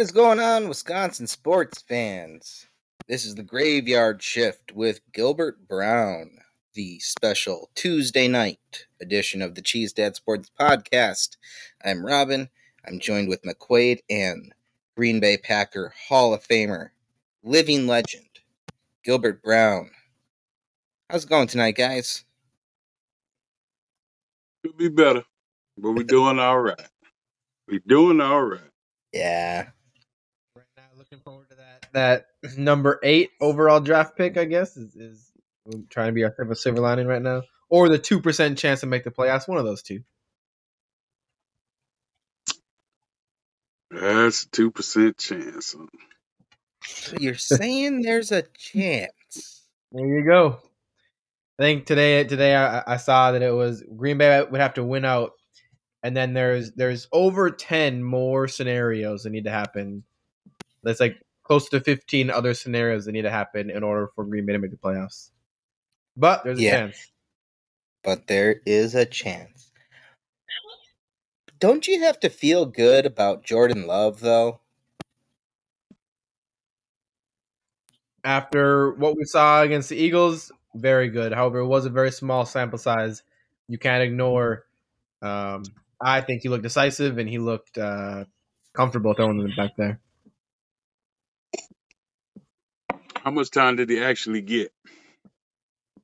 What is going on, Wisconsin sports fans? This is the Graveyard Shift with Gilbert Brown, the special Tuesday night edition of the Cheese Dad Sports Podcast. I'm Robin. I'm joined with McQuade and Green Bay Packer Hall of Famer, living legend, Gilbert Brown. How's it going tonight, guys? Could be better, but we're doing all right. We're doing all right. Yeah. Right now, looking forward to that. That number eight overall draft pick, I guess, is, is trying to be our silver, silver lining right now, or the two percent chance to make the playoffs. One of those two. That's a two percent chance. So you're saying there's a chance. There you go. I think today today I, I saw that it was Green Bay would have to win out, and then there's there's over ten more scenarios that need to happen. That's like close to fifteen other scenarios that need to happen in order for Green Bay to make the playoffs. But there's a Yeah. chance. But there is a chance. Don't you have to feel good about Jordan Love, though? After what we saw against the Eagles, very good. However, it was a very small sample size. You can't ignore. Um, I think he looked decisive and he looked uh, comfortable throwing them back there. How much time did he actually get?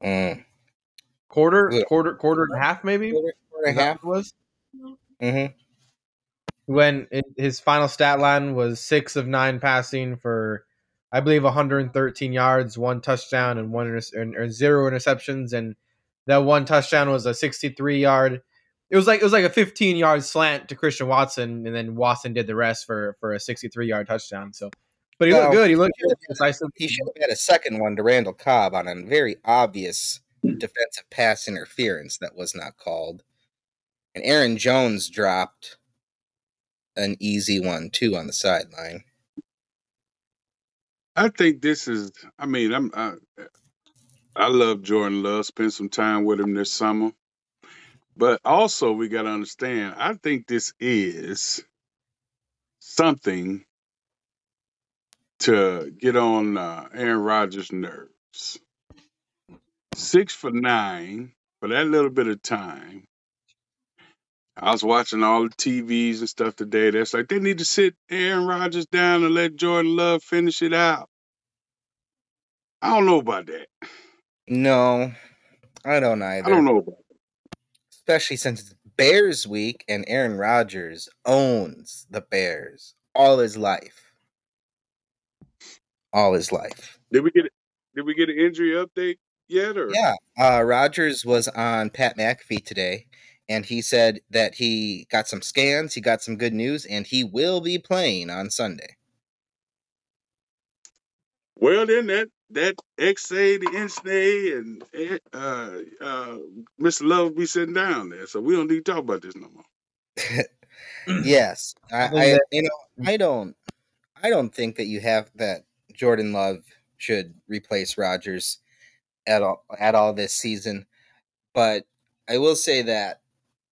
Mm. Quarter, Yeah. quarter, quarter and a half, maybe. Quarter, quarter and a half. was Mm-hmm. when it, his final stat line was six of nine passing for, I believe, 113 yards, one touchdown, and one inter- or zero interceptions, and that one touchdown was a 63 yard. It was like it was like a 15 yard slant to Christian Watson, and then Watson did the rest for for a 63 yard touchdown. So, but he looked good. He looked he decisive. He should have had a second one to Randall Cobb on a very obvious defensive pass interference that was not called. And Aaron Jones dropped an easy one, too, on the sideline. I think this is. I mean, I'm. I, I love Jordan Love. Spent some time with him this summer, but also we got to understand. I think this is something to get on uh, Aaron Rodgers' nerves. Six for nine for that little bit of time. I was watching all the TVs and stuff today. That's like they need to sit Aaron Rodgers down and let Jordan Love finish it out. I don't know about that. No, I don't either. I don't know about Especially since it's Bears week and Aaron Rodgers owns the Bears all his life. All his life. Did we get did we get an injury update yet or Yeah, uh, Rodgers was on Pat McAfee today, and he said that he got some scans, he got some good news, and he will be playing on Sunday. Well, then that that XA, the NSA, and uh, uh, Mr. Love be sitting down there, so we don't need to talk about this no more. yes, I, I think I that- you know I don't I don't think that you have that Jordan Love should replace Rodgers at all at all this season, but I will say that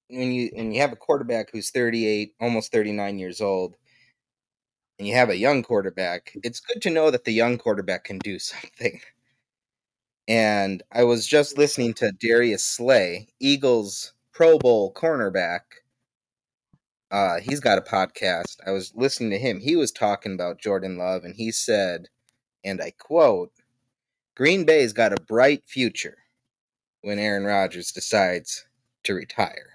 when you when you have a quarterback who's 38, almost 39 years old, and you have a young quarterback, it's good to know that the young quarterback can do something. And I was just listening to Darius Slay, Eagles Pro Bowl cornerback. Uh, he's got a podcast. I was listening to him. He was talking about Jordan Love, and he said, and I quote, Green Bay's got a bright future when Aaron Rodgers decides to retire.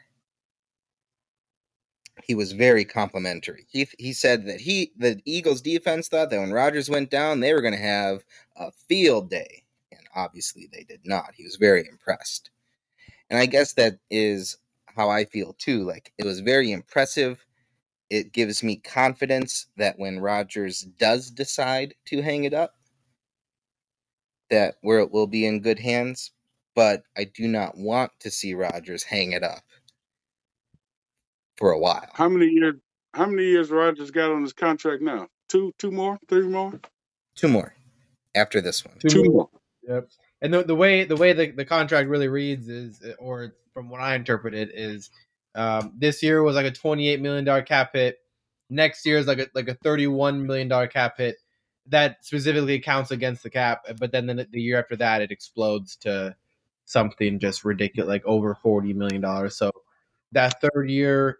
He was very complimentary. He he said that he the Eagles defense thought that when Rodgers went down, they were going to have a field day, and obviously they did not. He was very impressed. And I guess that is how I feel too. Like it was very impressive. It gives me confidence that when Rodgers does decide to hang it up, that where it will be in good hands. But I do not want to see Rodgers hang it up for a while. How many years? How many years Rodgers got on his contract now? Two, two more, three more, Two more after this one. Two two more. more. Yep. And the, the way the way the, the contract really reads is, or from what I interpret it, is um, this year was like a twenty eight million dollar cap hit. next year is like a like a thirty one million dollar cap hit that specifically counts against the cap, but then the, the year after that it explodes to something just ridiculous, like over forty million dollars. So that third year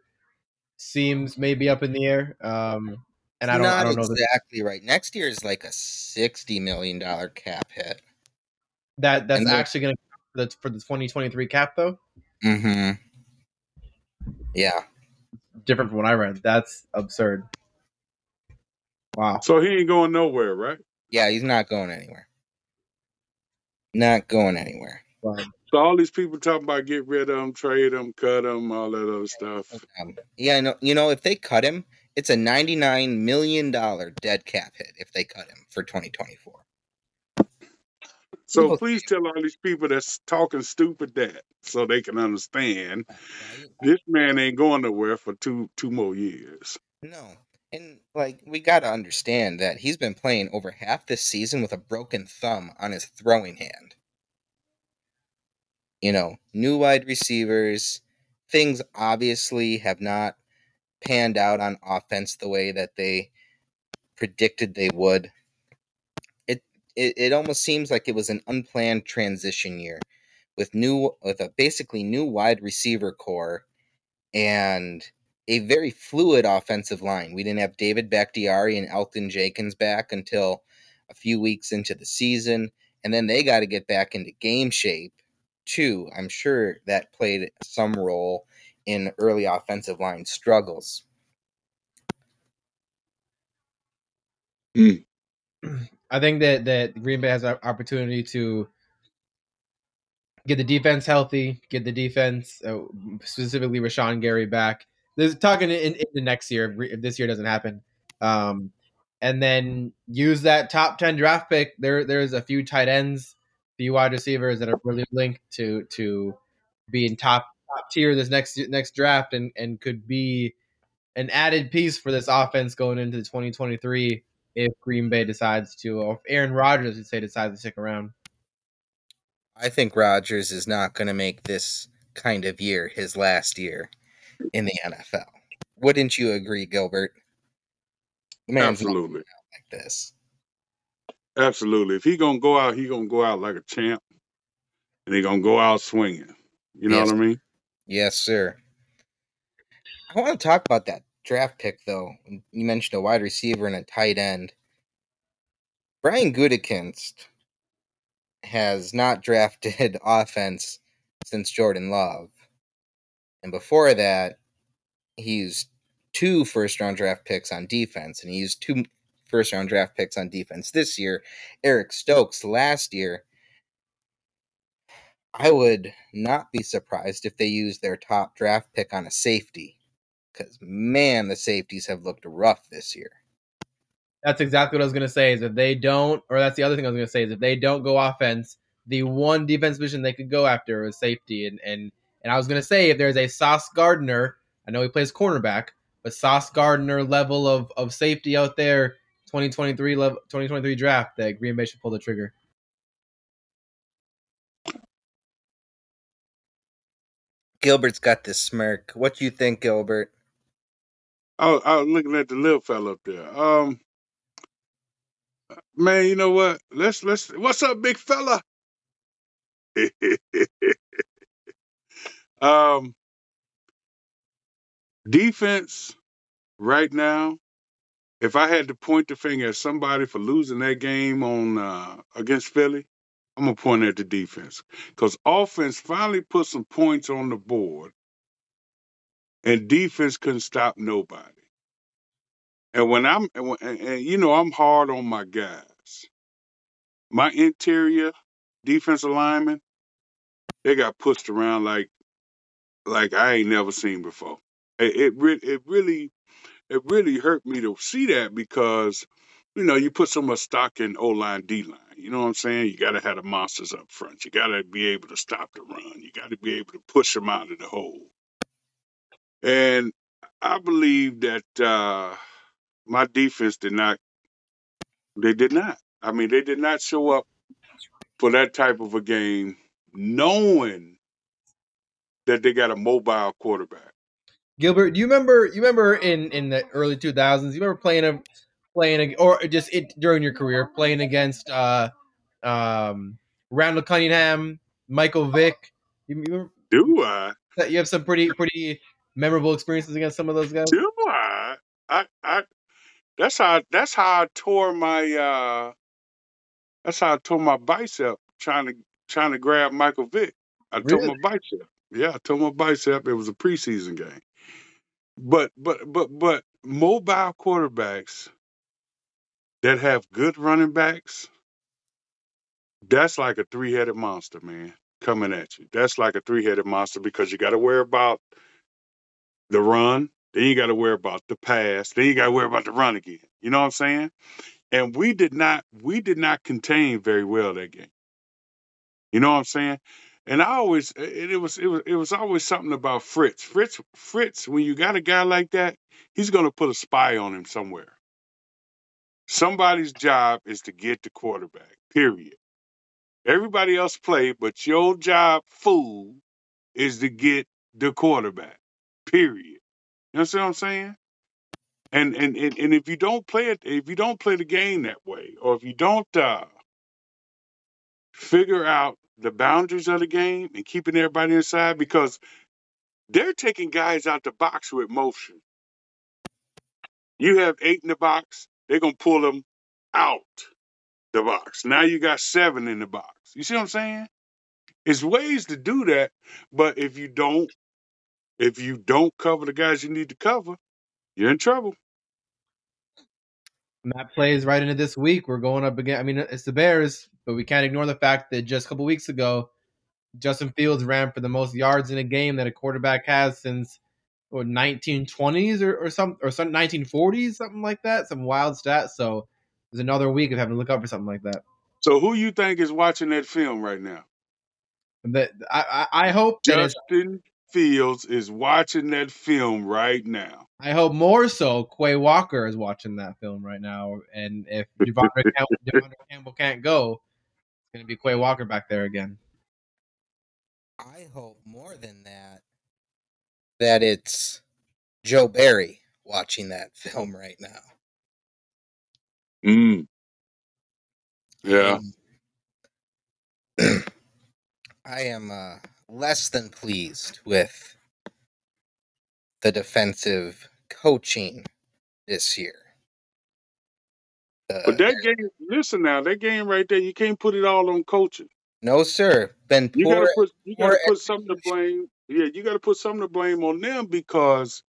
seems maybe up in the air. Um, and I don't, I don't know exactly right. Next year is like a sixty million dollar cap hit. that that's And actually going to for the for the twenty twenty three cap though. Mm-hmm. Yeah. Different from what I read. That's absurd. Wow. So he ain't going nowhere, right? Yeah, he's not going anywhere. Not going anywhere. So all these people talking about get rid of him, trade him, cut him, all that other stuff. Um, yeah, I know. You know, if they cut him, it's a ninety-nine million dollar dead cap hit if they cut him for twenty twenty-four. So please tell all these people that's talking stupid that so they can understand this man ain't going nowhere for two two more years. No, and like we got to understand that he's been playing over half this season with a broken thumb on his throwing hand. You know, new wide receivers, things obviously have not panned out on offense the way that they predicted they would. It it, it almost seems like it was an unplanned transition year with new with a basically new wide receiver core and a very fluid offensive line. We didn't have David Bakhtiari and Elgton Jenkins back until a few weeks into the season, and then they got to get back into game shape too. I'm sure that played some role in early offensive line struggles. I think that that Green Bay has an opportunity to get the defense healthy, get the defense uh, specifically Rashan Gary back. There's talking in, in the next year if, if this year doesn't happen, um, and then use that top ten draft pick. There, there's a few tight ends, few wide receivers that are really linked to to being top top tier this next next draft, and and could be an added piece for this offense going into 2023 if Green Bay decides to, or if Aaron Rodgers, would say, decides to stick around. I think Rodgers is not going to make this kind of year his last year in the NFL. Wouldn't you agree, Gilbert? Absolutely. like this. Absolutely. If he gonna go out, he gonna go out like a champ, and he gonna go out swinging. You know Yes. what I mean? Yes, sir. I want to talk about that draft pick, though. You mentioned a wide receiver and a tight end. Brian Gutekunst has not drafted offense since Jordan Love. And before that, he used two first round draft picks on defense, and he used two first round draft picks on defense this year. Eric Stokes last year. I would not be surprised if they use their top draft pick on a safety. Because, man, the safeties have looked rough this year. That's exactly what I was going to say. Is if they don't, or that's the other thing I was going to say is if they don't go offense, the one defense position they could go after is safety. And and and I was going to say if there's a Sauce Gardner, I know he plays cornerback, but Sauce Gardner level of of safety out there, 2023 level 2023 draft that Green Bay should pull the trigger. Gilbert's got this smirk. What do you think, Gilbert? I was, I was looking at the little fella up there. Um, man, you know what? Let's let's. What's up, big fella? um, defense right now. If I had to point the finger at somebody for losing that game on uh, against Philly, I'm gonna point at the defense because offense finally put some points on the board, and defense couldn't stop nobody. And when I'm, and, and, and, you know, I'm hard on my guys. My interior defensive linemen, they got pushed around like, like I ain't never seen before. It, it, re- it really, it really hurt me to see that because, you know, you put so much stock in O line, D line. You know what I'm saying? You got to have the monsters up front. You got to be able to stop the run. You got to be able to push them out of the hole. And I believe that uh, my defense did not. They did not. I mean, they did not show up for that type of a game, knowing that they got a mobile quarterback. Gilbert, do you remember? You remember in in the early two thousands? You remember playing a playing a, or just it during your career playing against uh um Randall Cunningham, Michael Vick. You, you Do I? you have some pretty pretty memorable experiences against some of those guys. Do I? I I that's how that's how I tore my uh that's how I tore my bicep trying to trying to grab Michael Vick. I tore my bicep. Yeah, I tore my bicep. It was a preseason game. But but but but mobile quarterbacks that have good running backs, that's like a three headed monster, man, coming at you. That's like a three headed monster because you got to worry about the run, then you got to worry about the pass, then you got to worry about the run again. You know what I'm saying? And we did not we did not contain very well that game. You know what I'm saying? And I always it, it was it was it was always something about Fritz. Fritz Fritz, when you got a guy like that, he's gonna put a spy on him somewhere. Somebody's job is to get the quarterback. Period. Everybody else play, but your job, fool, is to get the quarterback. Period. You understand what I'm saying? And and and, and if you don't play it, if you don't play the game that way, or if you don't uh, figure out the boundaries of the game and keeping everybody inside, because they're taking guys out the box with motion. You have eight in the box, they're gonna pull them out the box. Now you got seven in the box. You see what I'm saying? It's ways to do that, but if you don't, if you don't cover the guys you need to cover, you're in trouble. And that plays right into this week. We're going up again. I mean, it's the Bears, but we can't ignore the fact that just a couple weeks ago, Justin Fields ran for the most yards in a game that a quarterback has since what 1920s or, or some or some 1940s, something like that. Some wild stats. So there's another week of having to look up for something like that. So who you think is watching that film right now? That I, I I hope that Justin Fields is watching that film right now. I hope more so Quay Walker is watching that film right now. And if De'Vondre Campbell, De'Vondre Campbell can't go, it's going to be Quay Walker back there again. I hope more than that that it's Joe Barry watching that film right now. Mm. Yeah. Um, I am uh, less than pleased with the defensive coaching this year. But that game, listen now, that game right there, you can't put it all on coaching. no, sir. Been You poor. gotta put you gotta put something to blame. Yeah, you gotta put something to blame on them because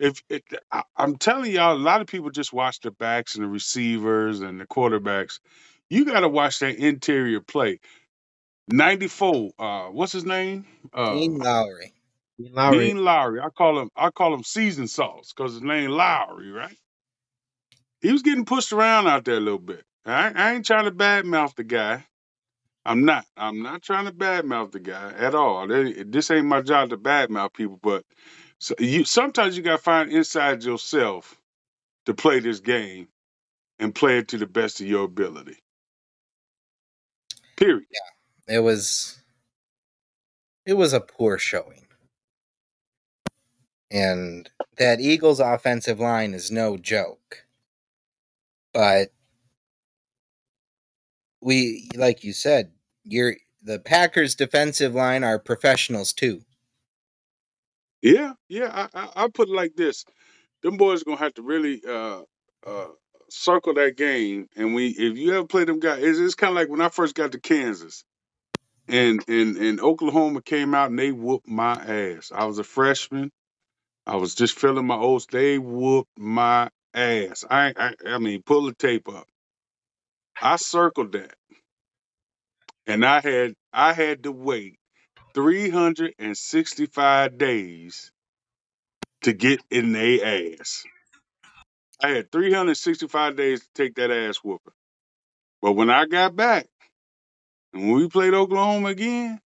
if it, I, I'm telling y'all, a lot of people just watch the backs and the receivers and the quarterbacks. You gotta watch that interior play. 94, uh, what's his name? Uh, Dean Lowry. Dean Lowry. Dean Lowry. I call him I call him season sauce because his name Lowry, right? He was getting pushed around out there a little bit. I, I ain't trying to badmouth the guy. I'm not. I'm not trying to badmouth the guy at all. This ain't my job to badmouth people, but so you sometimes you gotta find inside yourself to play this game and play it to the best of your ability. Period. Yeah. It was it was a poor showing. And that Eagles offensive line is no joke. But we like you said, you're the Packers defensive line are professionals too. Yeah, yeah. I, I, I put it like this: them boys gonna have to really uh, uh, circle that game. And we, if you ever play them guys, it's, it's kind of like when I first got to Kansas, and and and Oklahoma came out and they whooped my ass. I was a freshman. I was just filling my oats. They whooped my ass. I, I, I mean, pull the tape up. I circled that, and I had I had to wait 365 days to get in their ass. I had 365 days to take that ass whooping. But when I got back, and when we played Oklahoma again,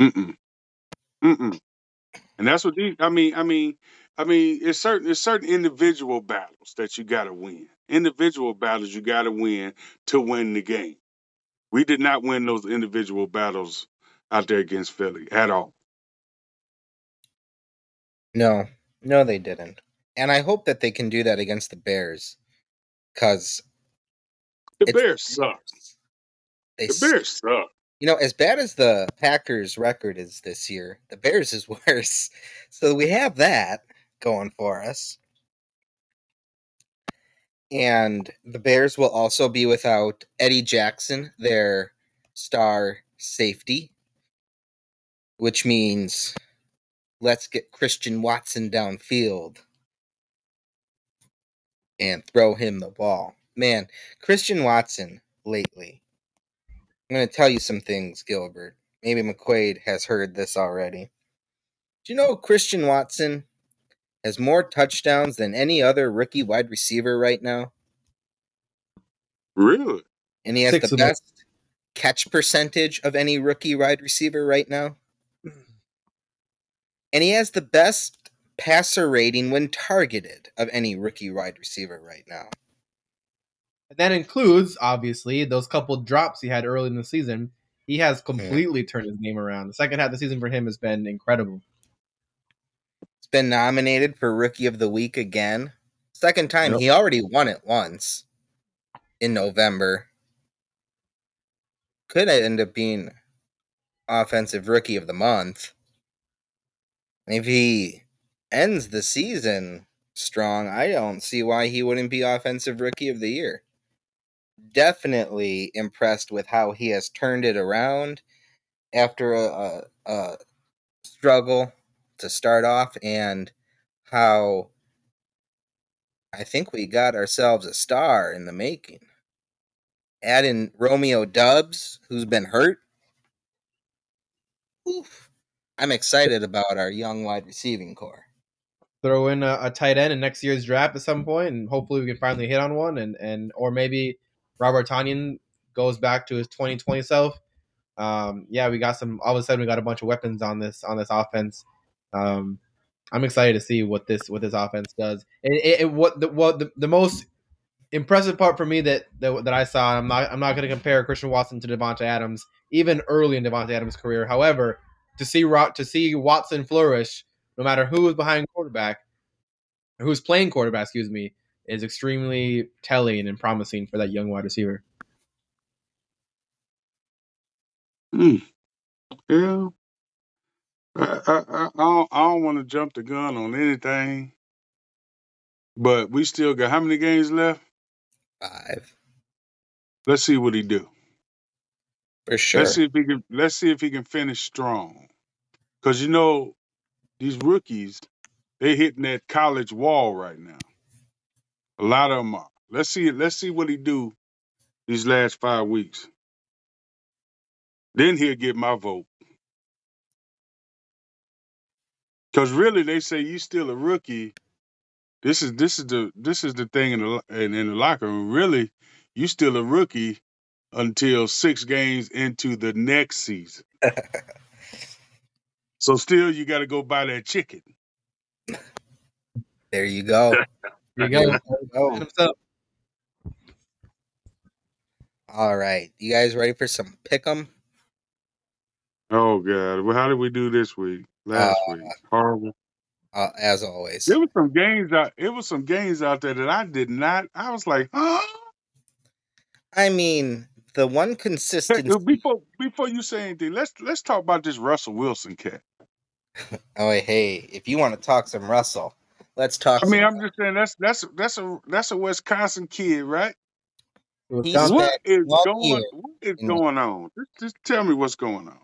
mm-mm, mm-mm. And that's what these, I mean, I mean, I mean, it's certain, it's certain individual battles that you got to win. Individual battles you got to win to win the game. We did not win those individual battles out there against Philly at all. No, no, they didn't. And I hope that they can do that against the Bears, because The Bears suck. they The Bears suck. You know, as bad as the Packers' record is this year, the Bears is worse. So we have that going for us. And the Bears will also be without Eddie Jackson, their star safety, which means let's get Christian Watson downfield and throw him the ball. Man, Christian Watson lately. I'm going to tell you some things, Gilbert. Maybe McQuade has heard this already. Do you know Christian Watson has more touchdowns than any other rookie wide receiver right now? Really? And he has Six the of them. best catch percentage of any rookie wide receiver right now. And he has the best passer rating when targeted of any rookie wide receiver right now. And that includes, obviously, those couple drops he had early in the season. He has completely turned his game around. The second half of the season for him has been incredible. He's been nominated for Rookie of the Week again. Second time. Yep. He already won it once in November. Could end up being Offensive Rookie of the Month. If he ends the season strong, I don't see why he wouldn't be Offensive Rookie of the Year. Definitely impressed with how he has turned it around after a, a, a struggle to start off and how I think we got ourselves a star in the making. Add in Romeo Doubs, who's been hurt. Oof. I'm excited about our young wide receiving core. Throw in a, a tight end in next year's draft at some point, and hopefully we can finally hit on one. And and or maybe Robert Tonyan goes back to his 2020 self. Um, yeah, we got some. All of a sudden, we got a bunch of weapons on this on this offense. Um, I'm excited to see what this what this offense does. And it, it, what the what the, the most impressive part for me that that, that I saw. I'm not I'm not going to compare Christian Watson to Davante Adams, even early in Davante Adams' career. However, to see to see Watson flourish, no matter who is behind quarterback, who's playing quarterback, excuse me, is extremely telling and promising for that young wide receiver. Hmm. Yeah. I, I, I, I don't, I don't want to jump the gun on anything, but we still got how many games left? Five. Let's see what he do. For sure. Let's see if he can. Let's see if he can finish strong. Because you know, these rookies, they hitting that college wall right now. A lot of them are. Let's see. Let's see what he do these last five weeks. Then he'll get my vote. Because really, they say you still a rookie. This is this is the this is the thing in the in, in the locker room. Really, you still a rookie until six games into the next season. so still, you got to go buy that chicken. there you go. There you go. Oh. Himself. All right. You guys ready for some pick 'em? Oh God! Well, how did we do this week? Last Uh, week, horrible. Uh, as always. There was some games out. It was some games out there that I did not. I was like, huh? I mean, the one Hey, uh, before before you say anything, let's let's talk about this Russell Wilson cat. Oh, hey, if you want to talk some Russell, let's talk. I mean, I'm just saying that's that's that's a that's a Wisconsin kid, right? He's Wisconsin. What is going year What is going on? Just, just tell me what's going on.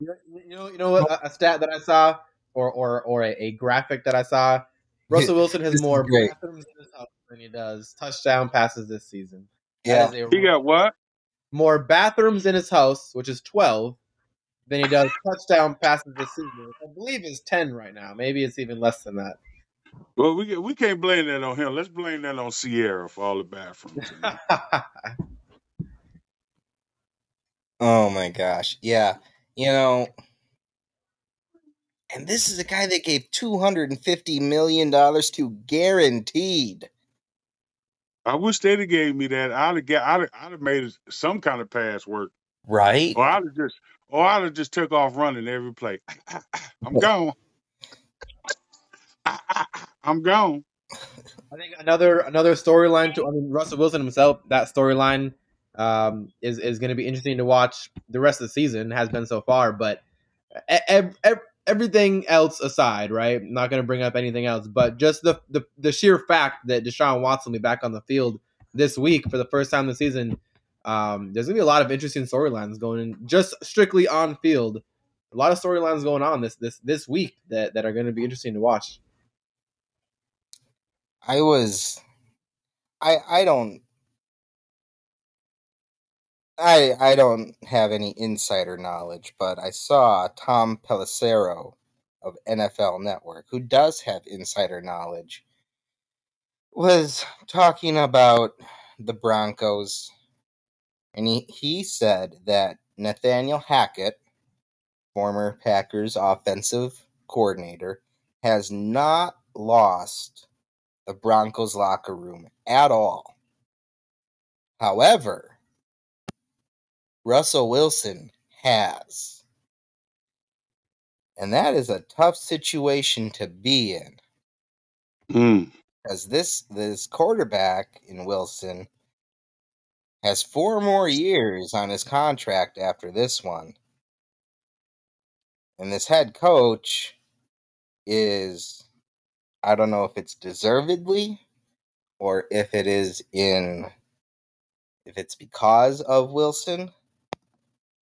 You know, you know what? A, a stat that I saw, or or or a, a graphic that I saw. Russell Wilson has more bathrooms in his house than he does touchdown passes this season. Yeah. That is a He got what? more bathrooms in his house, which is twelve, than he does touchdown passes this season. I believe is ten right now. Maybe it's even less than that. Well, we we can't blame that on him. Let's blame that on Ciara for all the bathrooms. in. Oh my gosh. Yeah. You know, and this is a guy that gave $250 million to guaranteed. I wish they'd have gave me that. I'd have get. I'd have, I'd have made some kind of pass work, Right? or I'd have just, or I'd have just took off running every play. I'm gone. I'm gone. I think another another storyline to I mean Russell Wilson himself. That storyline um, is is going to be interesting to watch the rest of the season. Has been so far, but ev- ev- everything else aside, right? I'm not going to bring up anything else, but just the, the the sheer fact that Deshaun Watson will be back on the field this week for the first time this season. Um, there's gonna be a lot of interesting storylines going in, just strictly on field. A lot of storylines going on this this this week that that are going to be interesting to watch. I was I I don't I I don't have any insider knowledge, but I saw Tom Pelissero of NFL Network, who does have insider knowledge, was talking about the Broncos, and he, he said that Nathaniel Hackett, former Packers offensive coordinator, has not lost the Broncos locker room at all. However, Russell Wilson has. And that is a tough situation to be in. Mm. Because this this quarterback in Wilson has four more years on his contract after this one. And this head coach is I don't know if it's deservedly or if it is in if it's because of Wilson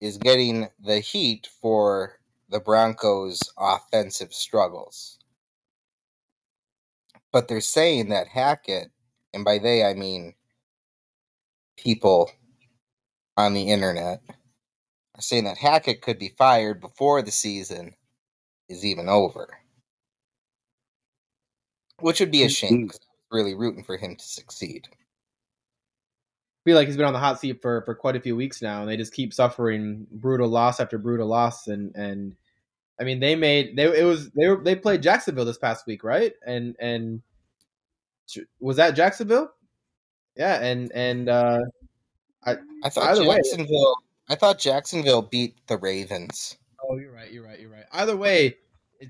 is getting the heat for the Broncos' offensive struggles. But they're saying that Hackett, and by they I mean people on the internet, are saying that Hackett could be fired before the season is even over. Which would be a shame because I was really rooting for him to succeed feel like he's been on the hot seat for for quite a few weeks now, and they just keep suffering brutal loss after brutal loss. And and I mean, they made they it was they were they played Jacksonville this past week, right? And and was that Jacksonville? Yeah, and and uh, I I thought Jacksonville. Way, I thought Jacksonville beat the Ravens. Oh, you're right. You're right. You're right. Either way,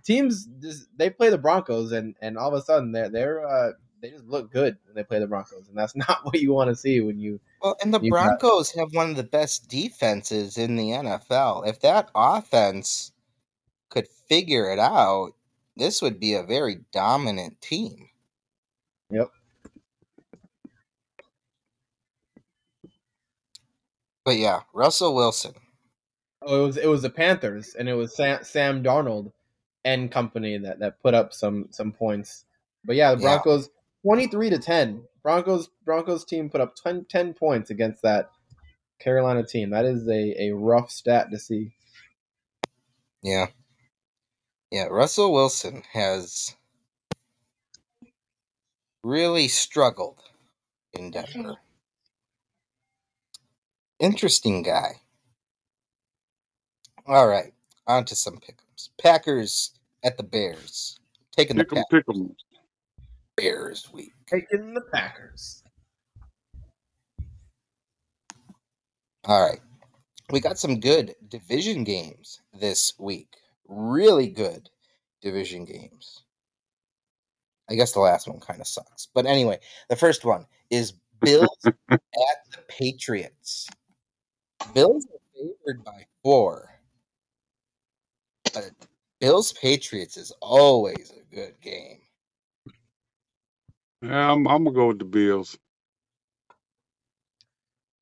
teams just, they play the Broncos, and and all of a sudden they're they're uh, they just look good when they play the Broncos, and that's not what you want to see when you. Well, and the Broncos got... have one of the best defenses in the NFL. If that offense could figure it out, this would be a very dominant team. Yep. But yeah, Russell Wilson. Oh, it was it was the Panthers, and it was Sam, Sam Darnold and company that that put up some some points. But yeah, the Broncos 23 to 10. Broncos Broncos team put up 10, 10 points against that Carolina team. That is a, a rough stat to see. Yeah. Yeah, Russell Wilson has really struggled in Denver. Interesting guy. All right, on to some pickums. Packers at the Bears. Taking pick the Packers. Bears week. Taking the Packers. All right. We got some good division games this week. Really good division games. I guess the last one kind of sucks. But anyway, the first one is Bills at the Patriots. Bills are favored by four. But Bills Patriots is always a good game. Yeah, I'm, I'm gonna go with the Bills.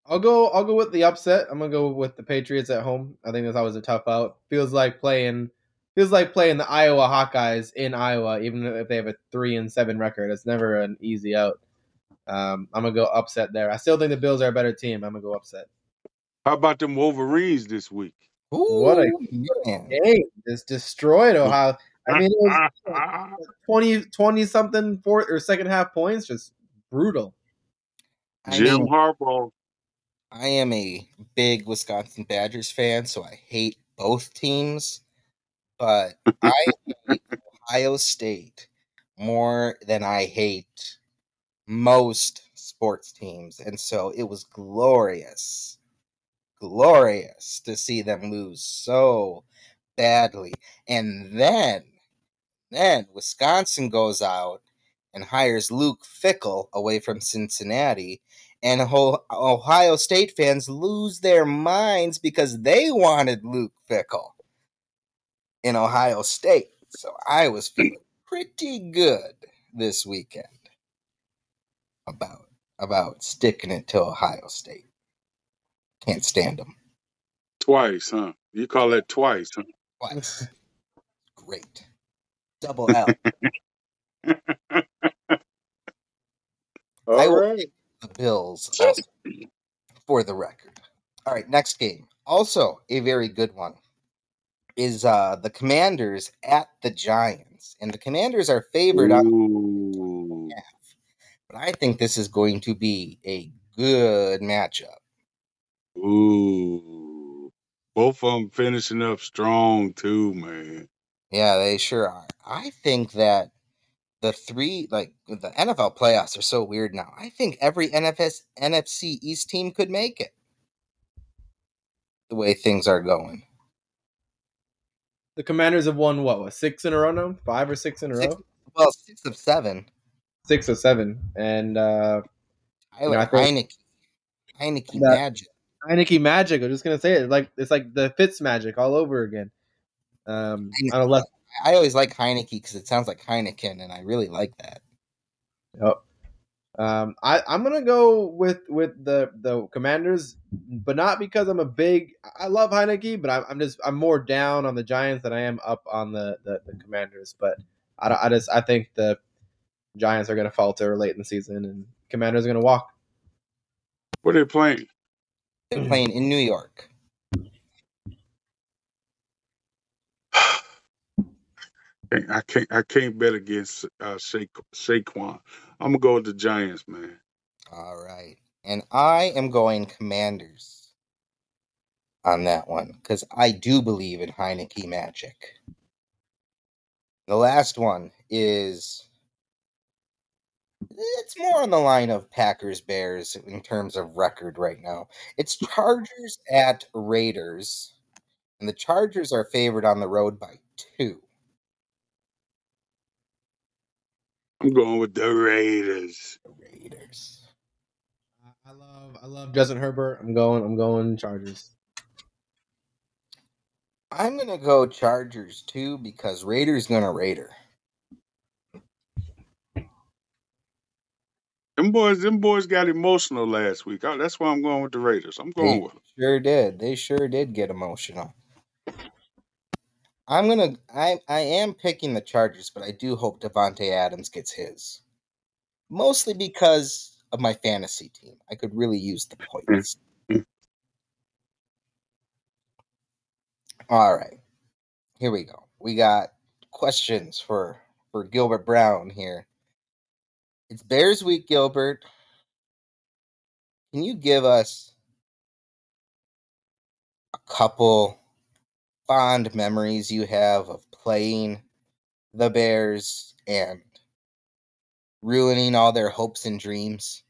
I'll go. I'll go with the upset. I'm gonna go with the Patriots at home. I think that's always a tough out. Feels like playing. Feels like playing the Iowa Hawkeyes in Iowa, even if they have a three and seven record. It's never an easy out. Um, I'm gonna go upset there. I still think the Bills are a better team. I'm gonna go upset. How about them Wolverines this week? Ooh, what a game! Just destroyed Ohio. I mean, it was 20, 20 something fourth or second half points, just brutal. Jim Harbaugh. I am a big Wisconsin Badgers fan, so I hate both teams, but I hate Ohio State more than I hate most sports teams. And so it was glorious, glorious to see them lose so badly. And then Then Wisconsin goes out and hires Luke Fickell away from Cincinnati. And Ohio State fans lose their minds because they wanted Luke Fickell in Ohio State. So I was hmm. feeling pretty good this weekend about about sticking it to Ohio State. Can't stand them. Twice, huh? You call that twice, huh? Twice. Great. Double L. All I will right. the Bills for the record. All right, next game. Also a very good one is uh the Commanders at the Giants. And the Commanders are favored on Ooh. but I think this is going to be a good matchup. Ooh. Both of them finishing up strong too, man. Yeah, they sure are. I think that the three like the NFL playoffs are so weird now. I think every NFS NFC East team could make it. The way things are going. The Commanders have won what, what six in a row now? Five or six in a Six- row? Well, six of seven. Six or seven. And uh I Yeah, like I think- Heinicke. Heinicke That- magic. Heinicke magic. I'm just gonna say it. Like it's like the Fitz magic all over again. Um I on a left I always like Heinicke because it sounds like Heineken, and I really like that. Yep. Um, I, I'm gonna go with with the the Commanders, but not because I'm a big. I love Heinicke, but I'm, I'm just I'm more down on the Giants than I am up on the the, the Commanders. But I, don't- I just I think the Giants are gonna falter late in the season, and Commanders are gonna walk. What are they playing? They're playing in New York. I can't. I can't bet against uh, Sha- Saquon. I'm gonna go with the Giants, man. All right. And I am going Commanders on that one because I do believe in Heinicke magic. The last one is it's more on the line of Packers Bears in terms of record right now. It's hmm. Chargers at Raiders, and the Chargers are favored on the road by two. I'm going with the Raiders. Raiders. I love I love Justin Herbert. I'm going I'm going Chargers. I'm gonna go Chargers too because Raiders gonna Raider. Them boys, them boys got emotional last week. Oh, that's why I'm going with the Raiders. I'm going They with them. sure did. They sure did get emotional. I'm gonna. I I am picking the Chargers, but I do hope Davante Adams gets his. Mostly because of my fantasy team. I could really use the points. All right, here we go. We got questions for for Gilbert Brown here. It's Bears week, Gilbert. Can you give us a couple fond memories you have of playing the Bears and ruining all their hopes and dreams?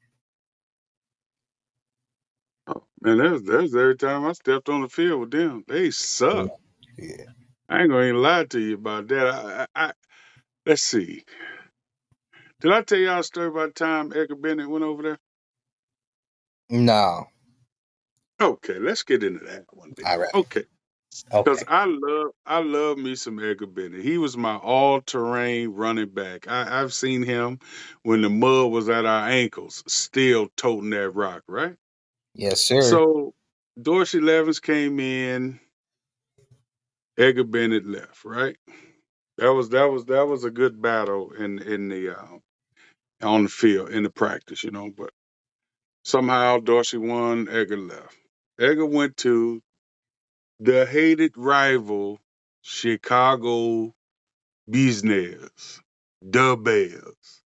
Oh, man, there's there's every time I stepped on the field with them, they suck. Yeah. I ain't gonna even lie to you about that. I, I, I let's see. Did I tell y'all a story about the time Edgar Bennett went over there? No. Okay, let's get into that one. All right. Okay, Okay. because I love I love me some Edgar Bennett. He was my all terrain running back. I, I've seen him when the mud was at our ankles, still toting that rock, right? Yes, sir. So Dorsey Levens came in, Edgar Bennett left, right? That was that was that was a good battle in in the uh, on the field in the practice, you know. But somehow Dorsey won, Edgar left. Edgar went to the hated rival Chicago Business, the Bears.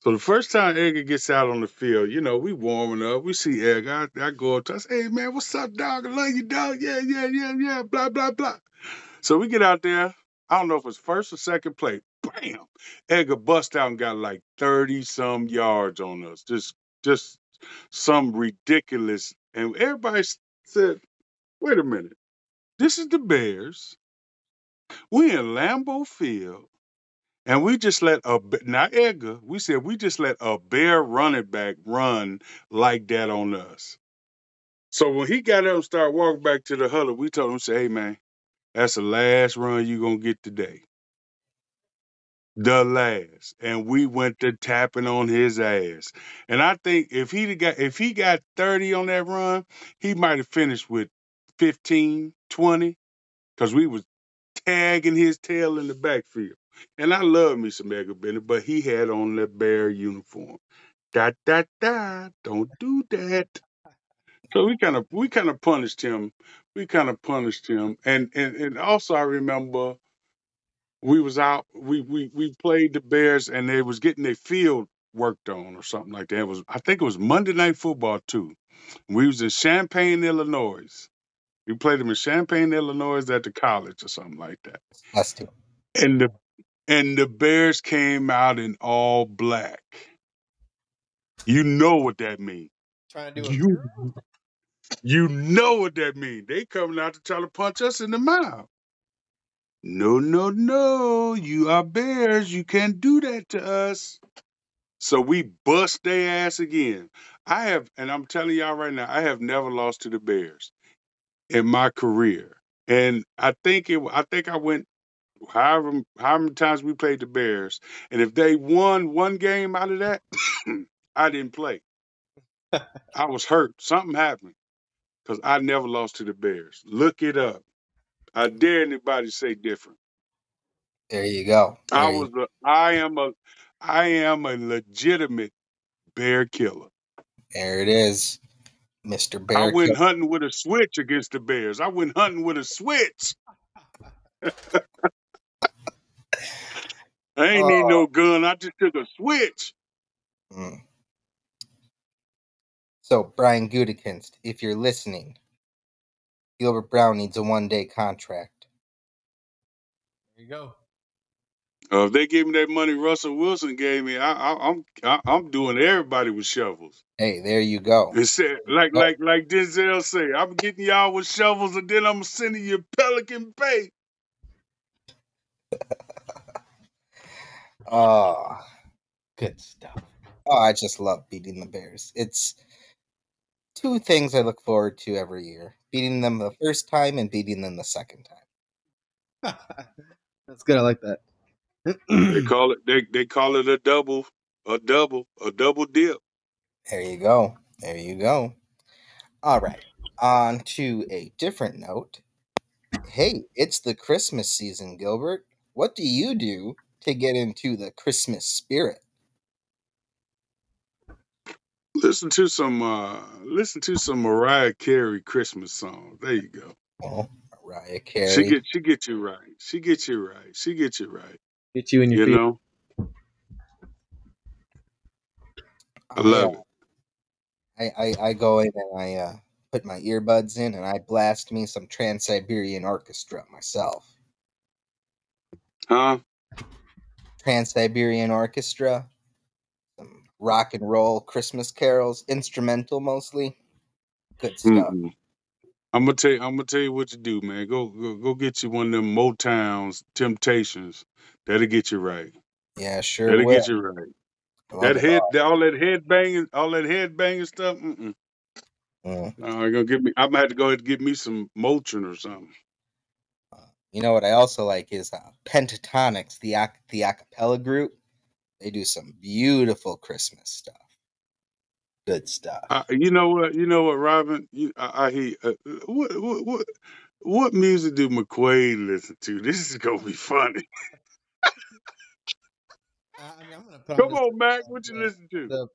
So the first time Edgar gets out on the field, you know, we warming up. We see Edgar. I, I go up to us, hey man, what's up, dog? I love you, dog. Yeah, yeah, yeah, yeah. Blah, blah, blah. So we get out there. I don't know if it's first or second play. Bam! Edgar bust out and got like 30 some yards on us. Just just some ridiculous. And everybody said, wait a minute. This is the Bears. We in Lambeau Field. And we just let a now Edgar, we said we just let a bear running back run like that on us. So when he got up and started walking back to the huddle, we told him, say, hey man, that's the last run you're gonna get today. The last. And we went to tapping on his ass. And I think if he got if he got 30 on that run, he might have finished with 15, 20, because we was tagging his tail in the backfield. And I love me some Edgar Bennett, but he had on the bear uniform. Da da da. Don't do that. So we kind of we kind of punished him. We kind of punished him. And and and also I remember we was out we we we played the Bears and they was getting their field worked on or something like that. It was I think it was Monday night football too. We was in Champaign, Illinois. We played them in Champaign, Illinois at the college or something like that. Us too. And the and the Bears came out in all black. You know what that means. Trying to do You you know what that means. They coming out to try to punch us in the mouth. No, no, no. You are bears. You can't do that to us. So we bust their ass again. I have, and I'm telling y'all right now, I have never lost to the Bears in my career. And I think it. I think I went however how many times we played the Bears, and if they won one game out of that, I didn't play. I was hurt. Something happened because I never lost to the Bears. Look it up. I dare anybody say different. There you go. I There you- was a, I am a, I am a legitimate bear killer. there it is, Mister Bear. I went Kill- hunting with a switch against the Bears. I went hunting with a switch. I ain't need no gun. I just took a switch. Mm. So Brian Gutekunst, if you're listening, Gilbert Brown needs a one-day contract. There you go. Uh, if they gave me that money Russell Wilson gave me, I, I, I'm I, I'm doing everybody with shovels. Hey, there you go. And said, like Oh. like like Denzel say, I'm getting y'all with shovels, and then I'm sending you Pelican Bay. Oh, good stuff. Oh, I just love beating the Bears. It's two things I look forward to every year: beating them the first time and beating them the second time. That's good. I like that. They call it they they call it a double, a double, a double dip. There you go. There you go. All right. On to a different note. Hey, it's the Christmas season, Gilbert. What do you do to get into the Christmas spirit? Listen to some uh listen to some Mariah Carey Christmas song. There you go. Well, Mariah Carey. She get she get you right. She get you right. She get you right. Get you in your You feet. know, I love it. I, I, I go in and I uh, put my earbuds in and I blast me some Trans Siberian Orchestra myself. Huh? Trans Siberian Orchestra, rock and roll Christmas carols, instrumental mostly. Good stuff. Mm-mm. I'm gonna tell you, I'm gonna tell you what to do, man. Go, go go get you one of them Motowns, Temptations. That'll get you right. Yeah, sure. That'll will. get you right. Love That head, all. that, all that head banging, all that head banging stuff. Mm-mm. Mm. I'm gonna get me. I'm gonna have to go ahead and get me some Motrin or something. You know what I also like is uh, Pentatonix, the ac- the acapella group. They do some beautiful Christmas stuff. Good stuff. I, you know what? You know what, Robin? You, I, I hear. Uh, what, what what what music do McQuade listen to? This is gonna be funny. I mean, I'm gonna put Come on, Mac. What you the- listen to? the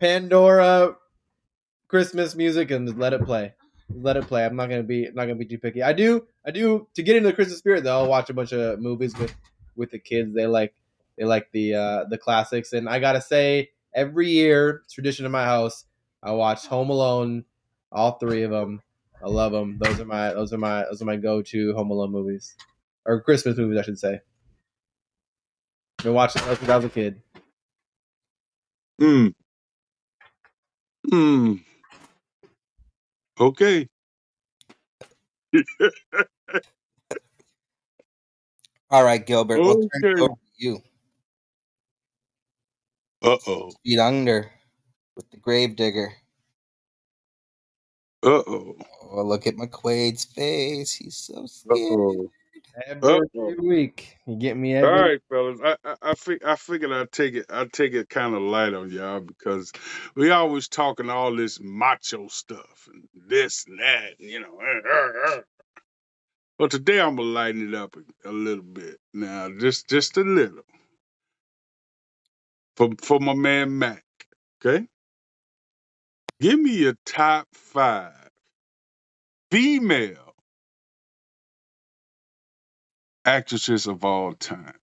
Pandora Christmas music and let it play. Let it play. I'm not gonna be not gonna be too picky. I do I do to get into the Christmas spirit though. I'll watch a bunch of movies with with the kids. They like they like the uh the classics, and I gotta say every year tradition in my house. I watch Home Alone, all three of them. I love them. Those are my those are my those are my go to Home Alone movies or Christmas movies, I should say. Been watching those since I was a kid. Hmm. Hmm. Okay. All right, Gilbert. We'll turn it over to you. Uh oh. Feet under with the Gravedigger. Uh oh. Oh, look at McQuade's face. He's so Uh scared. oh. Every Uh-oh. week, you get me All every. right, fellas. I I, I, fig- I figured I'd take it. I'd take it kind of light on y'all because we always talking all this macho stuff and this and that. And, you know. uh, uh, uh. But today I'm gonna lighten it up a, a little bit. Now, just just a little for for my man Mac. Okay. Give me your top five female actresses of all time.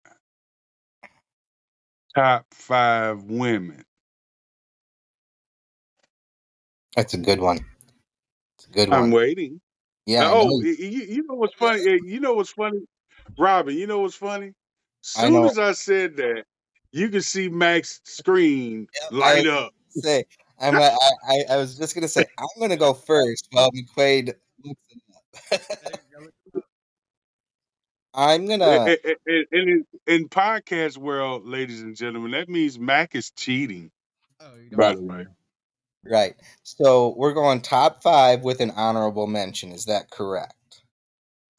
Top five women. That's a good one. It's a good I'm one. waiting. Yeah, I oh, you, you know what's funny? You know what's funny, Robin? You know what's funny? Soon as I said that, you can see Mac's screen I light was up. say I'm. a- I, I, I was just gonna say I'm gonna go first while McQuade looks it up. I'm gonna. and, and in, in podcast world, ladies and gentlemen, that means Mac is cheating. Oh, you By don't. the way, Right. So we're going top five with an honorable mention. Is that correct?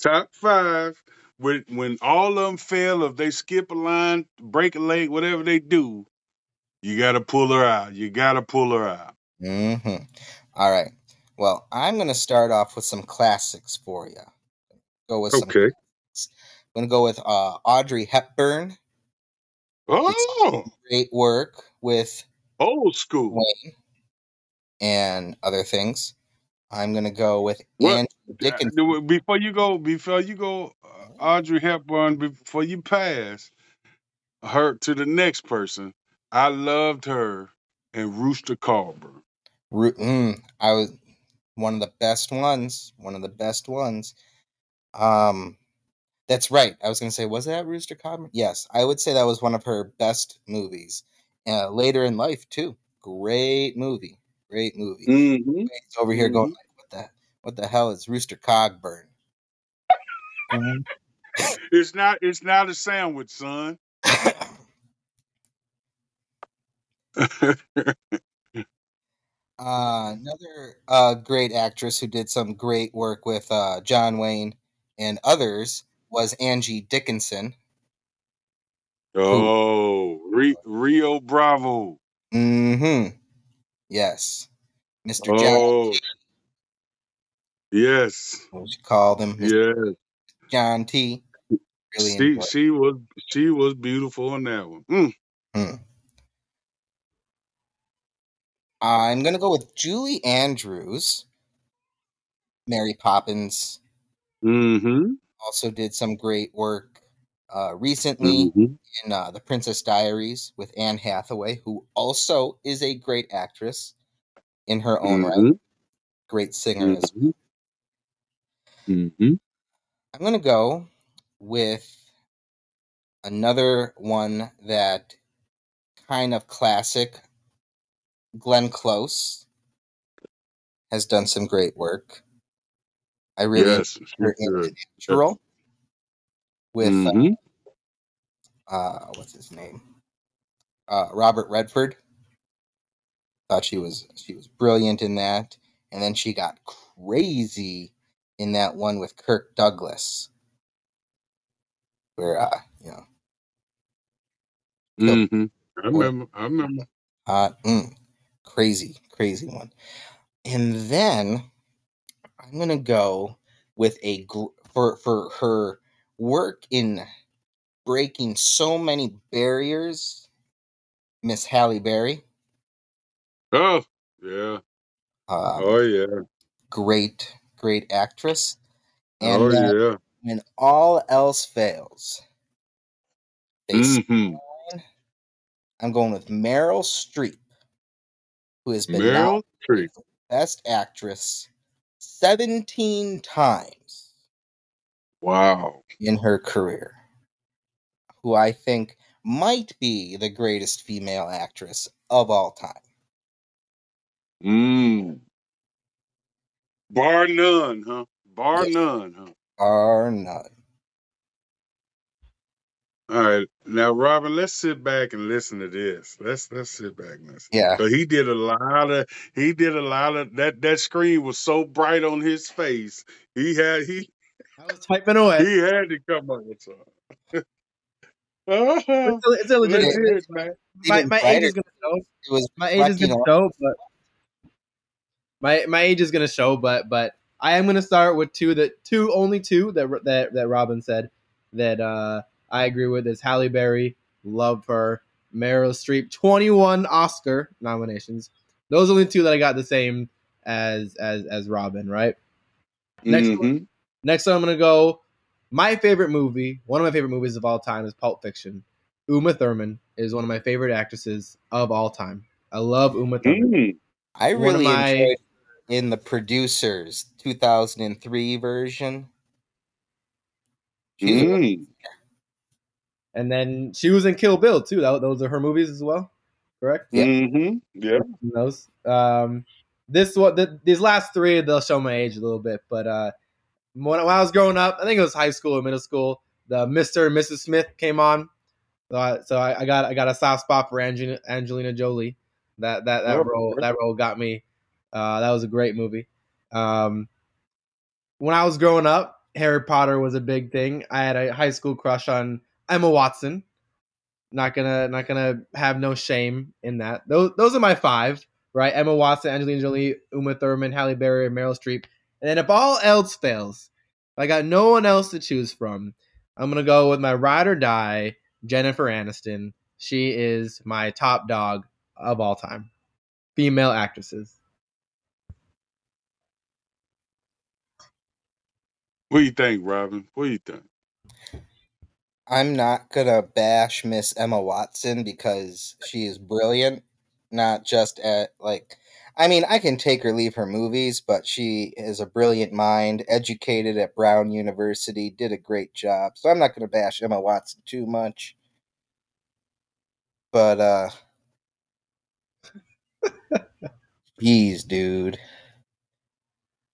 top five. When when all of them fail, if they skip a line, break a leg, whatever they do, you got to pull her out. You got to pull her out. Mm-hmm. All right. Well, I'm gonna start off with some classics for you. Go with some. Okay. classics. I'm gonna go with uh, Audrey Hepburn. Oh, great work with old school. Wayne and other things. I'm gonna go with What? Uh, Dickinson. Before you go, before you go, uh, Audrey Hepburn. Before you pass her to the next person, I loved her and Rooster Carver. Ru- mm, I was one of the best ones. One of the best ones. Um, that's right. I was gonna say, was that Rooster Cogburn? Yes, I would say that was one of her best movies. Uh, later in life too. Great movie. Great movie. Mm-hmm. Over here going, like, what the what the hell is Rooster Cogburn? It's not. It's not a sandwich, son. Uh, another uh, great actress who did some great work with uh, John Wayne and others was Angie Dickinson. oh, Re- Rio Bravo. Mm-hmm. Yes. Mr. John, Oh, yes, what you called him, Mr. yes. John T. Really She she was she was beautiful on that one. Mm. Hmm. I'm gonna go with Julie Andrews. Mary Poppins Mm-hmm. also did some great work uh, recently Mm-hmm. in uh, The Princess Diaries with Anne Hathaway, who also is a great actress in her own right, Mm-hmm. great singer as well. Mm-hmm. Mm-hmm. I'm gonna go with another one that kind of classic. Glenn Close has done some great work. I really Yes, she enjoyed her in good. Natural with uh, Mm-hmm. uh, what's his name? Uh, Robert Redford. Thought she was she was brilliant in that, and then she got crazy in that one with Kirk Douglas, where uh, you know, Mm-hmm. I remember. I remember. uh, mm, crazy, crazy one. And then I'm gonna go with a gr- for for her work in breaking so many barriers, Miss Halle Berry. Oh, yeah. Um, Oh, yeah. great, great actress. And Oh, then yeah. when all else fails, they Mm-hmm. I'm going with Meryl Streep, who has been Meryl Streep. Best Actress 17 times Wow. in her career, who I think might be the greatest female actress of all time. Mm. Bar none, huh? Bar Yes. none, huh? Bar none. All right, now Robin, let's sit back and listen to this. Let's let's sit back and listen. Yeah. But he did a lot of he did a lot of that. That screen was so bright on his face. He had he I was typing away. he had to come up with something. It's a, it's a Let's legitimate. hear it, man. My, my age is gonna show. It was My age is gonna show, but my my age is gonna show, but but I am gonna start with two that two only two that that that Robin said that uh I agree with is Halle Berry, love her, Meryl Streep, twenty one Oscar nominations. Those are the two that I got the same as as as Robin, right? Next one. Next one, I'm gonna go. My favorite movie, one of my favorite movies of all time, is Pulp Fiction. Uma Thurman is one of my favorite actresses of all time. I love Uma Thurman. Mm. I One really my- enjoyed in the producers 2003 version. Mm. And then she was in Kill Bill too. That, those are her movies as well, correct? Yeah. Mhm. Yeah. Those. Um, this one, the, these last three, they'll show my age a little bit. But uh, when, when I was growing up, I think it was high school or middle school. The Mister and Mrs. Smith came on, so I, so I, I got I got a soft spot for Angelina, Angelina Jolie. That that that Oh, role that role got me. Uh, that was a great movie. Um, when I was growing up, Harry Potter was a big thing. I had a high school crush on Emma Watson. Not gonna not gonna have no shame in that. Those those are my five, right? Emma Watson, Angelina Jolie, Uma Thurman, Halle Berry, and Meryl Streep. And then if all else fails, if I got no one else to choose from, I'm gonna go with my ride or die, Jennifer Aniston. She is my top dog of all time. Female actresses. What do you think, Robin? What do you think? I'm not gonna bash Miss Emma Watson because she is brilliant. Not just at like, I mean, I can take or leave her movies, but she is a brilliant mind, educated at Brown University, did a great job. So I'm not gonna bash Emma Watson too much. But uh, geez, dude.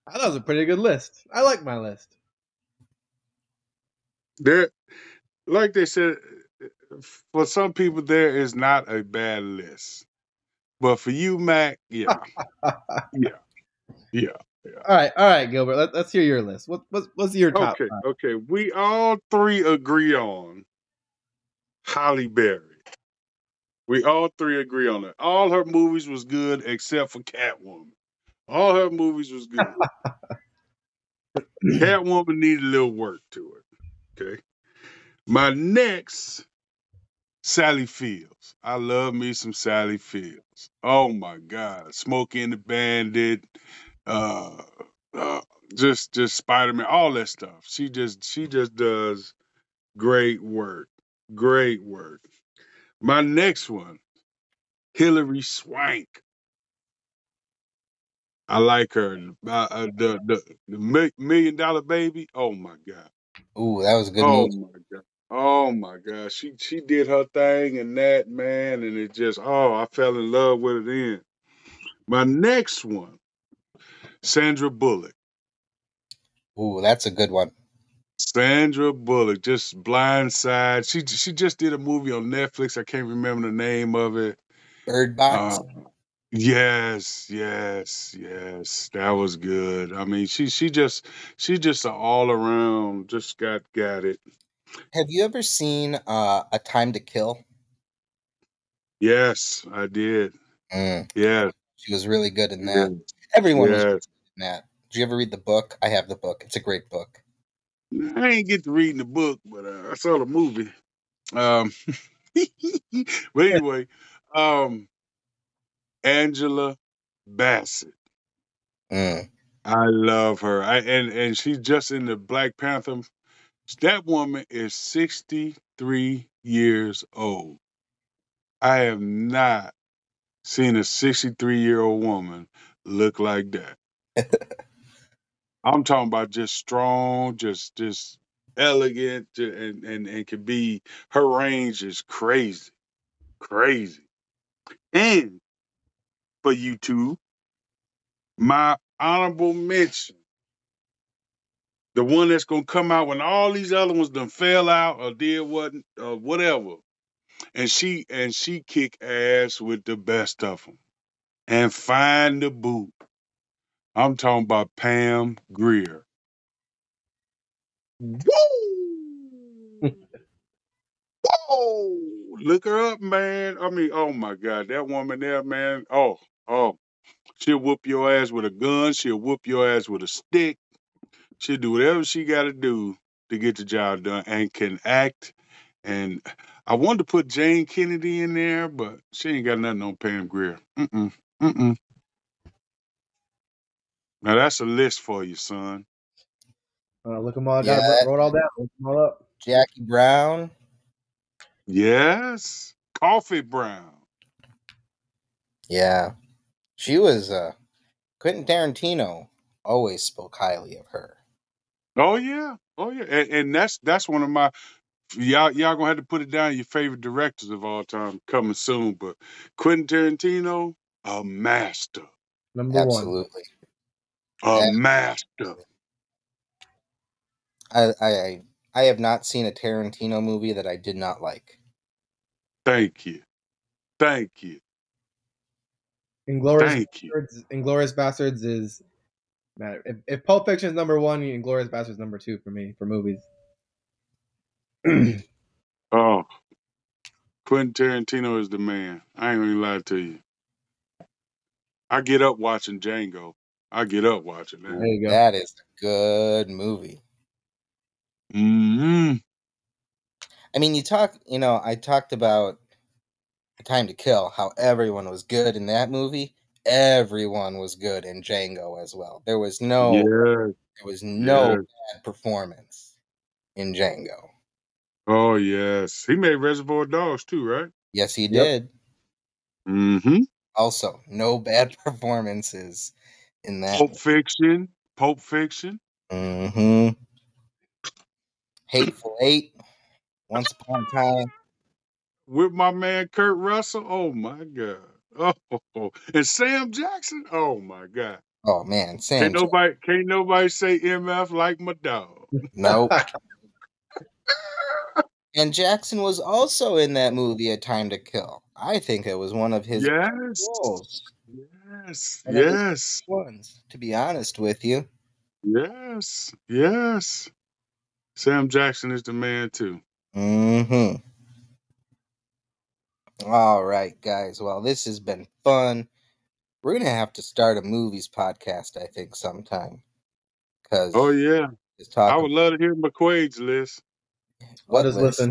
I thought it was a pretty good list. I like my list. There, like they said, for some people there is not a bad list, but for you, Mac, yeah, yeah, yeah. All right, all right, Gilbert. Let, let's hear your list. What, what's what's your top? Okay, five? okay. We all three agree on Halle Berry. We all three agree on it. All her movies was good except for Catwoman. All her movies was good. Catwoman needed a little work to it. Okay. My next, Sally Fields. I love me some Sally Fields. Oh my God. Smokey and the Bandit. Uh, uh just just Spider-Man, all that stuff. She just she just does great work. Great work. My next one, Hilary Swank. I like her. Uh, uh, the the the million dollar baby. Oh my god. Ooh, that was a good oh movie. my god. Oh my god. She she did her thing and that man, and it just oh I fell in love with it then. My next one, Sandra Bullock. Ooh, that's a good one. Sandra Bullock, just Blindside. She she just did a movie on Netflix. I can't remember the name of it. Bird Box. Uh, yes, yes, yes. That was good. I mean, she she just she just a all around just got got it. Have you ever seen uh, A Time to Kill? Yes, I did. Mm, Yes, she was really good in that. Everyone was yes. in that. Did you ever read the book? I have the book. It's a great book. I ain't get to reading the book, but uh, I saw the movie. Um, but anyway, um, Angela Bassett. Mm. I love her. I and and she's just in the Black Panther. That woman is 63 years old. I have not seen a 63 year old woman look like that. I'm talking about just strong, just just elegant, and and and can be her range is crazy, crazy. And for you two, my honorable mention The one that's gonna come out when all these other ones done fell out or did what or whatever. And she and she kick ass with the best of them. And find the boot. I'm talking about Pam Grier. Woo! Whoa! Look her up, man. I mean, oh my God, that woman there, man. Oh, oh, she'll whoop your ass with a gun. She'll whoop your ass with a stick. She'll do whatever she got to do to get the job done and can act. And I wanted to put Jayne Kennedy in there, but she ain't got nothing on Pam Grier. Mm-mm, mm-mm. Now that's a list for you, son. Uh, look them all down. Yeah. Wrote all down. Look them all up. Jackie Brown. Yes, Coffee Brown. Yeah. She was uh Quentin Tarantino always spoke highly of her. Oh yeah, oh yeah, and, and that's that's one of my y'all y'all gonna have to put it down your favorite directors of all time coming soon. But Quentin Tarantino, a master, Number one. Absolutely. a Yeah. master. I, I I I have not seen a Tarantino movie that I did not like. Thank you, thank you, Inglorious. Bastards. Inglourious Basterds is man. If, if Pulp Fiction is number one, and Inglourious Basterds number two for me for movies. Oh, Quentin Tarantino is the man. I ain't gonna lie to you. I get up watching Django. I get up watching there that. you go. That is a good movie. hmm I mean, you talk, you know, I talked about Time to Kill, how everyone was good in that movie. Everyone was good in Django as well. There was no, there was no bad performance in Django. Oh yes, he made Reservoir Dogs too, right? Yes, he Yep. did. Mm-hmm. Also, no bad performances in that. Pulp Fiction, Pulp Fiction. Mm-hmm. Hateful Eight. Once upon a time. with my man Kurt Russell. Oh my god. Oh, and Sam Jackson. Oh my god. Oh man, Sam. Can't nobody can't nobody say MF like my dog. Nope. and Jackson was also in that movie, A Time to Kill. I think it was one of his Yes. roles. Yes. And Yes. ones, to be honest with you. Yes. Yes. Sam Jackson is the man too. hmm All right, guys. Well, this has been fun. We're gonna have to start a movies podcast, I think, sometime. Because Oh yeah. just talk I would love to hear McQuade's list. What is us list?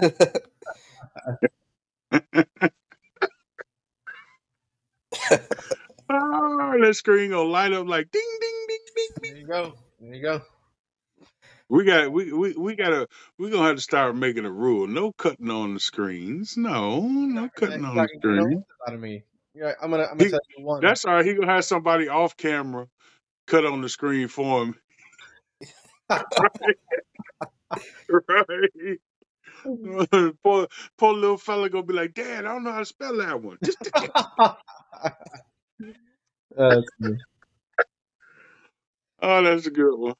listen. Ah, that screen gonna light up like ding ding ding ding ding. There you go. There you go. We got we we we gotta we gonna have to start making a rule. No cutting on the screens. No, no cutting on the Fucking get no screen. out of me. Yeah, I'm gonna I'm gonna He- tell you one. That's all right. He gonna have somebody off camera cut on the screen for him. right. poor poor little fella gonna be like, Dad, I don't know how to spell that one. Just That's good. oh, that's a good one.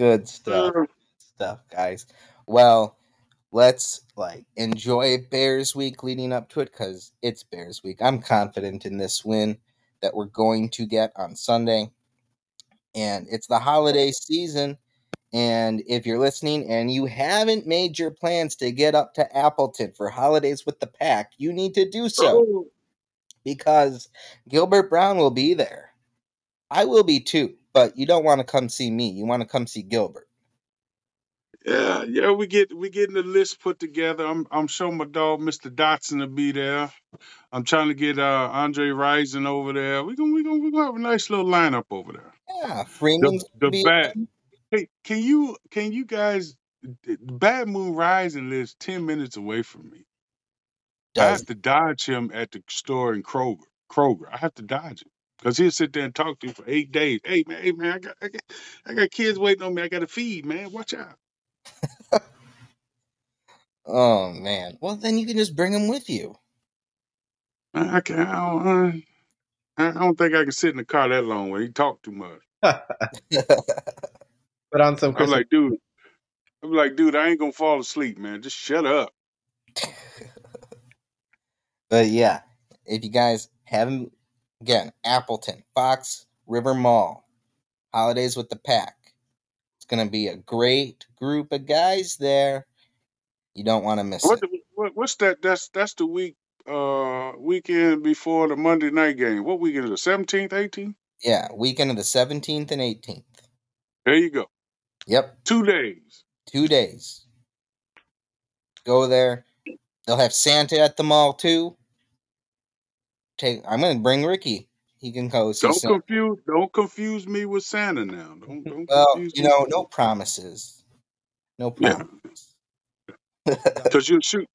Good stuff. Uh, stuff, guys. Well, let's like enjoy Bears week leading up to it because it's Bears week. I'm confident in this win that we're going to get on Sunday. And it's the holiday season. And if you're listening and you haven't made your plans to get up to Appleton for holidays with the pack, you need to do so oh, because Gilbert Brown will be there. I will be too, but you don't want to come see me. You want to come see Gilbert. yeah, yeah, we get we getting the list put together. I'm I'm showing my dog Mr. Dotson to be there. I'm trying to get uh Andre Rison over there. We gonna we gonna we gonna have a nice little lineup over there. Yeah, Freeman's the bat. Hey, can you can you guys? Bad Moon Rising lives ten minutes away from me. I does have to dodge him at the store in Kroger. Kroger, I have to dodge him because he'll sit there and talk to you for eight days. Hey man, hey man, I got I got, I got kids waiting on me. I got to feed, man. Watch out. Oh man. Well, then you can just bring him with you. I can I don't, I don't think I can sit in the car that long when he talk too much. Put on some I'm like, dude, I'm like, dude, I ain't gonna fall asleep, man. Just shut up. But yeah, if you guys haven't, again, Appleton, Fox, River Mall, Holidays with the Pack. It's going to be a great group of guys there. You don't want to miss What, it. what what's that? That's that's the week uh weekend before the Monday night game. What weekend is it? Seventeenth, eighteenth? Yeah, weekend of the 17th and 18th. There you go. Yep, Two days. two days. Go there. They'll have Santa at the mall too. Take. I'm going to bring Ricky. He can go see Don't Santa. confuse don't confuse me with Santa now. Don't don't Well, confuse you me. know, no promises. No Yeah. promises. Cause you'll shoot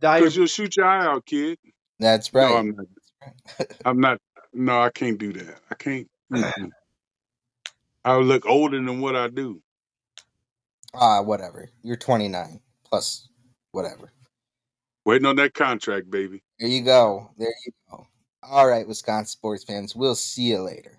Dye your cause you'll shoot your eye out, kid. That's No, right. I'm not. I'm not no, I can't do that. I can't. I look older than what I do. Ah, whatever. You're 29 plus whatever. Waiting on that contract, baby. There you go. There you go. All right, Wisconsin sports fans. We'll see you later.